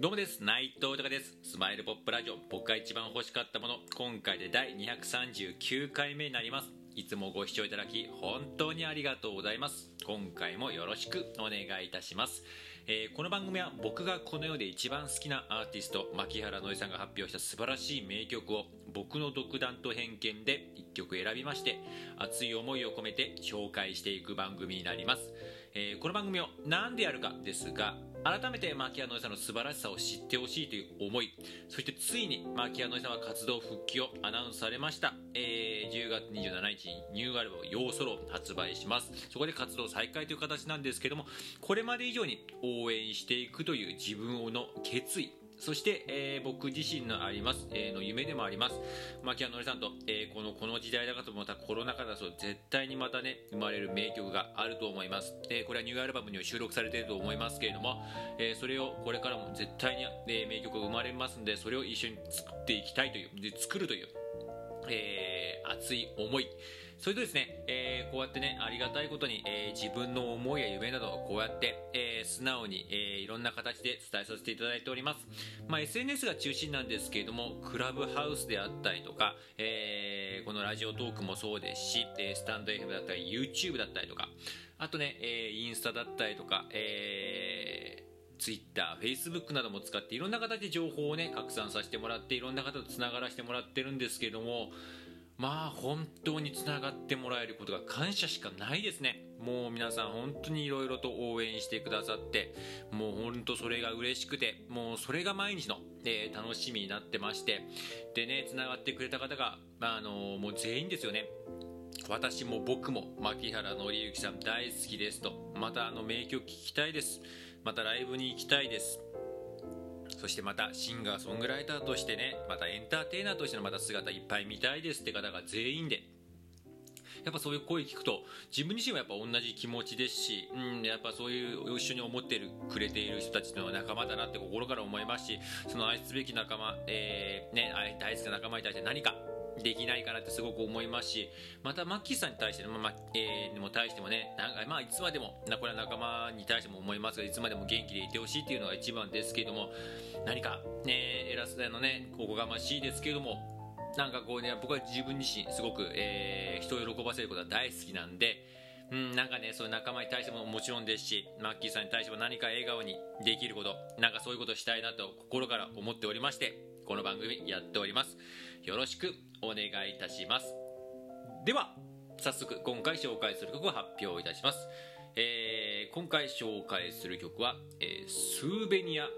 どうもです。内藤隆です。スマイルポップラジオ。僕が一番欲しかったもの。今回で第239回目になります。いつもご視聴いただき本当にありがとうございます。今回もよろしくお願いいたします。えー、この番組は僕がこの世で一番好きなアーティスト牧原のりさんが発表した素晴らしい名曲を僕の独断と偏見で1曲選びまして熱い思いを込めて紹介していく番組になります、えー、この番組を何でやるかですが改めてマキアノイさんの素晴らしさを知ってほしいという思いそしてついにマキアノイさんは活動復帰をアナウンスされました、えー、10月27日にニューアルバム「ヨーソロ」発売します。そこで活動再開という形なんですけどもこれまで以上に応援していくという自分の決意そして、えー、僕自身のあります、えー、の夢でもあります。牧谷のりさんと、えー、この、この時代だかとまたコロナ禍だと絶対にまたね、生まれる名曲があると思います。えこれはニューアルバムには収録されていると思いますけれども、えそれをこれからも絶対に、え名曲が生まれますんで、それを一緒に作っていきたいという、で作るという、え熱い思い、それとですね、えー、こうやってね、ありがたいことに、えー、自分の思いや夢などをこうやって、えー、素直に、えいろんな形で伝えさせていただいております。まあ、SNS が中心なんですけれども、クラブハウスであったりとか、えこのラジオトークもそうですし、えスタンド FM だったり、YouTube だったりとか、あとね、えインスタだったりとか、えー、Twitter、Facebook なども使っていろんな形で情報をね、拡散させてもらって、いろんな方とつながらせてもらってるんですけども、まあ本当につながってもらえることが感謝しかないですね。もう皆さん本当にいろいろと応援してくださってもう本当それが嬉しくてもうそれが毎日の、えー、楽しみになってましてでねつながってくれた方が、あ、のー、もう全員ですよね。私も僕も牧原紀之さん大好きですとまたあの名曲聴きたいです。またライブに行きたいです。そしてまたシンガーソングライターとしてねまたエンターテイナーとしてのまた姿いっぱい見たいです。って方が全員で。やっぱそういう声聞くと自分自身はやっぱ同じ気持ちですし、うん、やっぱそういう一緒に思ってるくれている人たちの仲間だなって心から思いますしその愛すべき仲間、えー、ね、大好きな仲間に対して何かできないかなってすごく思いますし、またマッキーさんに対しても、まあ、えー、にも対してもね、なんかまあ、いつまでも、これは仲間に対しても思いますが、いつまでも元気でいてほしいっていうのが一番ですけれども、何か、ね、偉そうのね、おこがましいですけれども、なんかこうね、僕は自分自身、すごく、えー、人を喜ばせることが大好きなんで、うん、なんかね、そういう仲間に対してももちろんですし、マッキーさんに対しても何か笑顔にできること、なんかそういうことをしたいなと心から思っておりまして、この番組やっております。よろしくお願いいたしますでは早速今回紹介する曲を発表いたします、えー、今回紹介する曲は、えー、スーベニア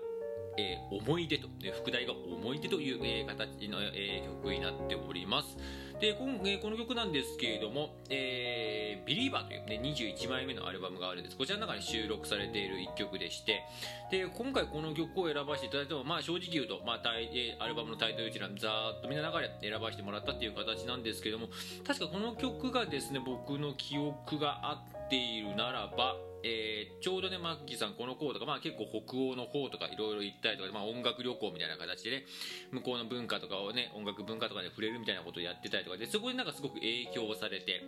えー、思い出と、ね、副題が思い出という、えー、形の、えー、曲になっております。で、この,、えこの曲なんですけれども、えー、ビリーバーという、ね、21枚目のアルバムがあるんです。こちらの中に収録されている1曲でして、で、今回この曲を選ばせていただいても、まあ正直言うと、まあタイ、えアルバムのタイトル一覧、ざーっとみんな中で選ばせてもらったっていう形なんですけども、確かこの曲がですね、僕の記憶があっているならば、えー、ちょうどね、マッキーさん、この子とか、まあ結構北欧の方とかいろいろ行ったりとか、まあ音楽旅行みたいな形でね、向こうの文化とかをね、音楽文化とかで触れるみたいなことをやってたりとかで、そこでなんかすごく影響されて、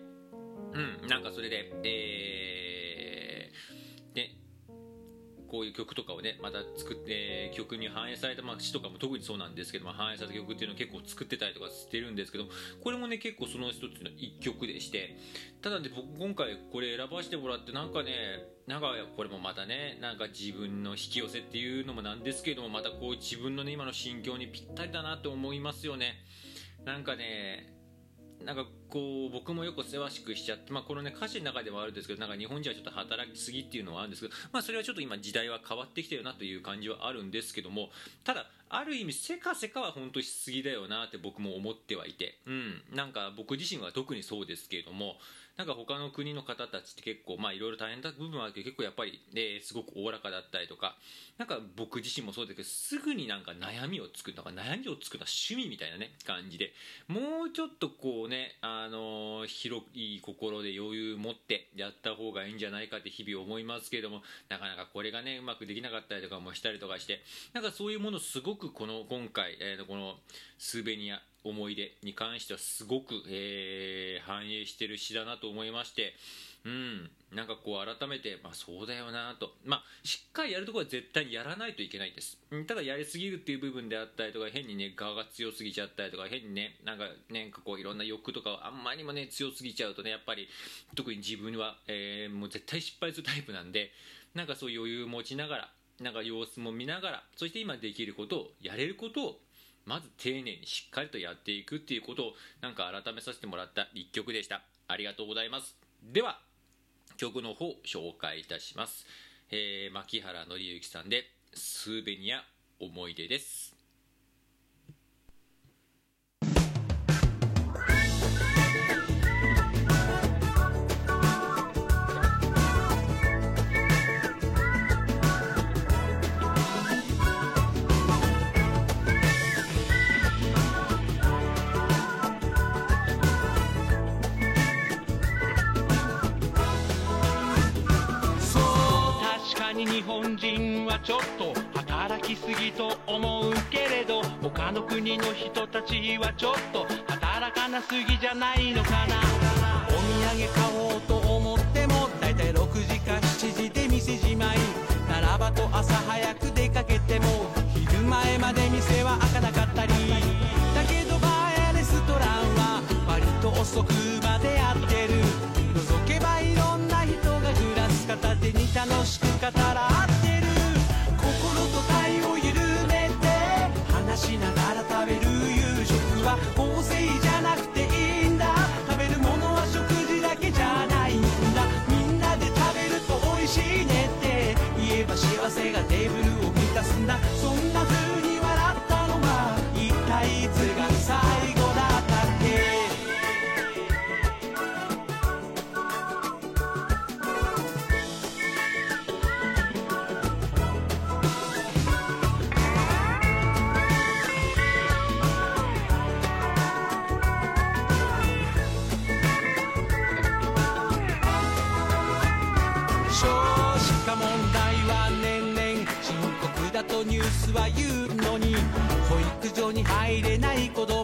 うん、なんかそれで、えー、ね、こういう曲とかをねまた作って曲に反映された、まあ、詩とかも特にそうなんですけども反映された曲っていうのを結構作ってたりとかしてるんですけどこれもね結構その一つの一曲でしてただね僕今回これ選ばせてもらってなんかねなんかこれもまたねなんか自分の引き寄せっていうのもなんですけどもまたこう自分のね今の心境にぴったりだなって思いますよね。なんかねなんかこう僕もよくせわしくしちゃって、まあ、このね歌詞の中ではあるんですけどなんか日本人はちょっと働きすぎっていうのはあるんですけど、まあ、それはちょっと今時代は変わってきてるなという感じはあるんですけどもただある意味せかせかは本当しすぎだよなって僕も思ってはいてうんなんか僕自身は特にそうですけれどもなんか他の国の方たちって結構まあいろいろ大変な部分はあるけど結構やっぱり、えー、すごくおおらかだったりとかなんか僕自身もそうですけどすぐになんか悩みを作るなんか悩みを作った趣味みたいなね感じでもうちょっとこうねあのー、広い心で余裕持ってやった方がいいんじゃないかって日々思いますけれどもなかなかこれがねうまくできなかったりとかもしたりとかしてなんかそういうものすごくこの今回、えー、このスーベニア思い出に関してはすごく、えー、反映してる詩だなと思いましてうん、なんかこう改めて、まあ、そうだよなと、まあ、しっかりやるところは絶対にやらないといけないです、ただやりすぎるっていう部分であったりとか変にね側が強すぎちゃったりとか変にねなんかなんかこういろんな欲とかあんまりにもね強すぎちゃうとねやっぱり特に自分は、えー、もう絶対失敗するタイプなんでなんかそういう余裕を持ちながらなんか様子も見ながらそして今できることをやれることをまず丁寧にしっかりとやっていくっていうことをなんか改めさせてもらった一曲でした。ありがとうございます。では曲の方紹介いたします、えー、牧原紀之さんで「スーベニア思い出」です。ちょっと働きすぎと思うけれど他の国の人たちはちょっと働かなすぎじゃないのかな。お土産買おうと思ってもだいたい6時か7時で店じまい。ならばと朝早く出かけても昼前まで店は開かなかったり。だけどバーやレストランは割と遅くまでやってる。覗けばいろんな人がグラス片手に楽しく語らニュースは言うのに保育所に入れない子供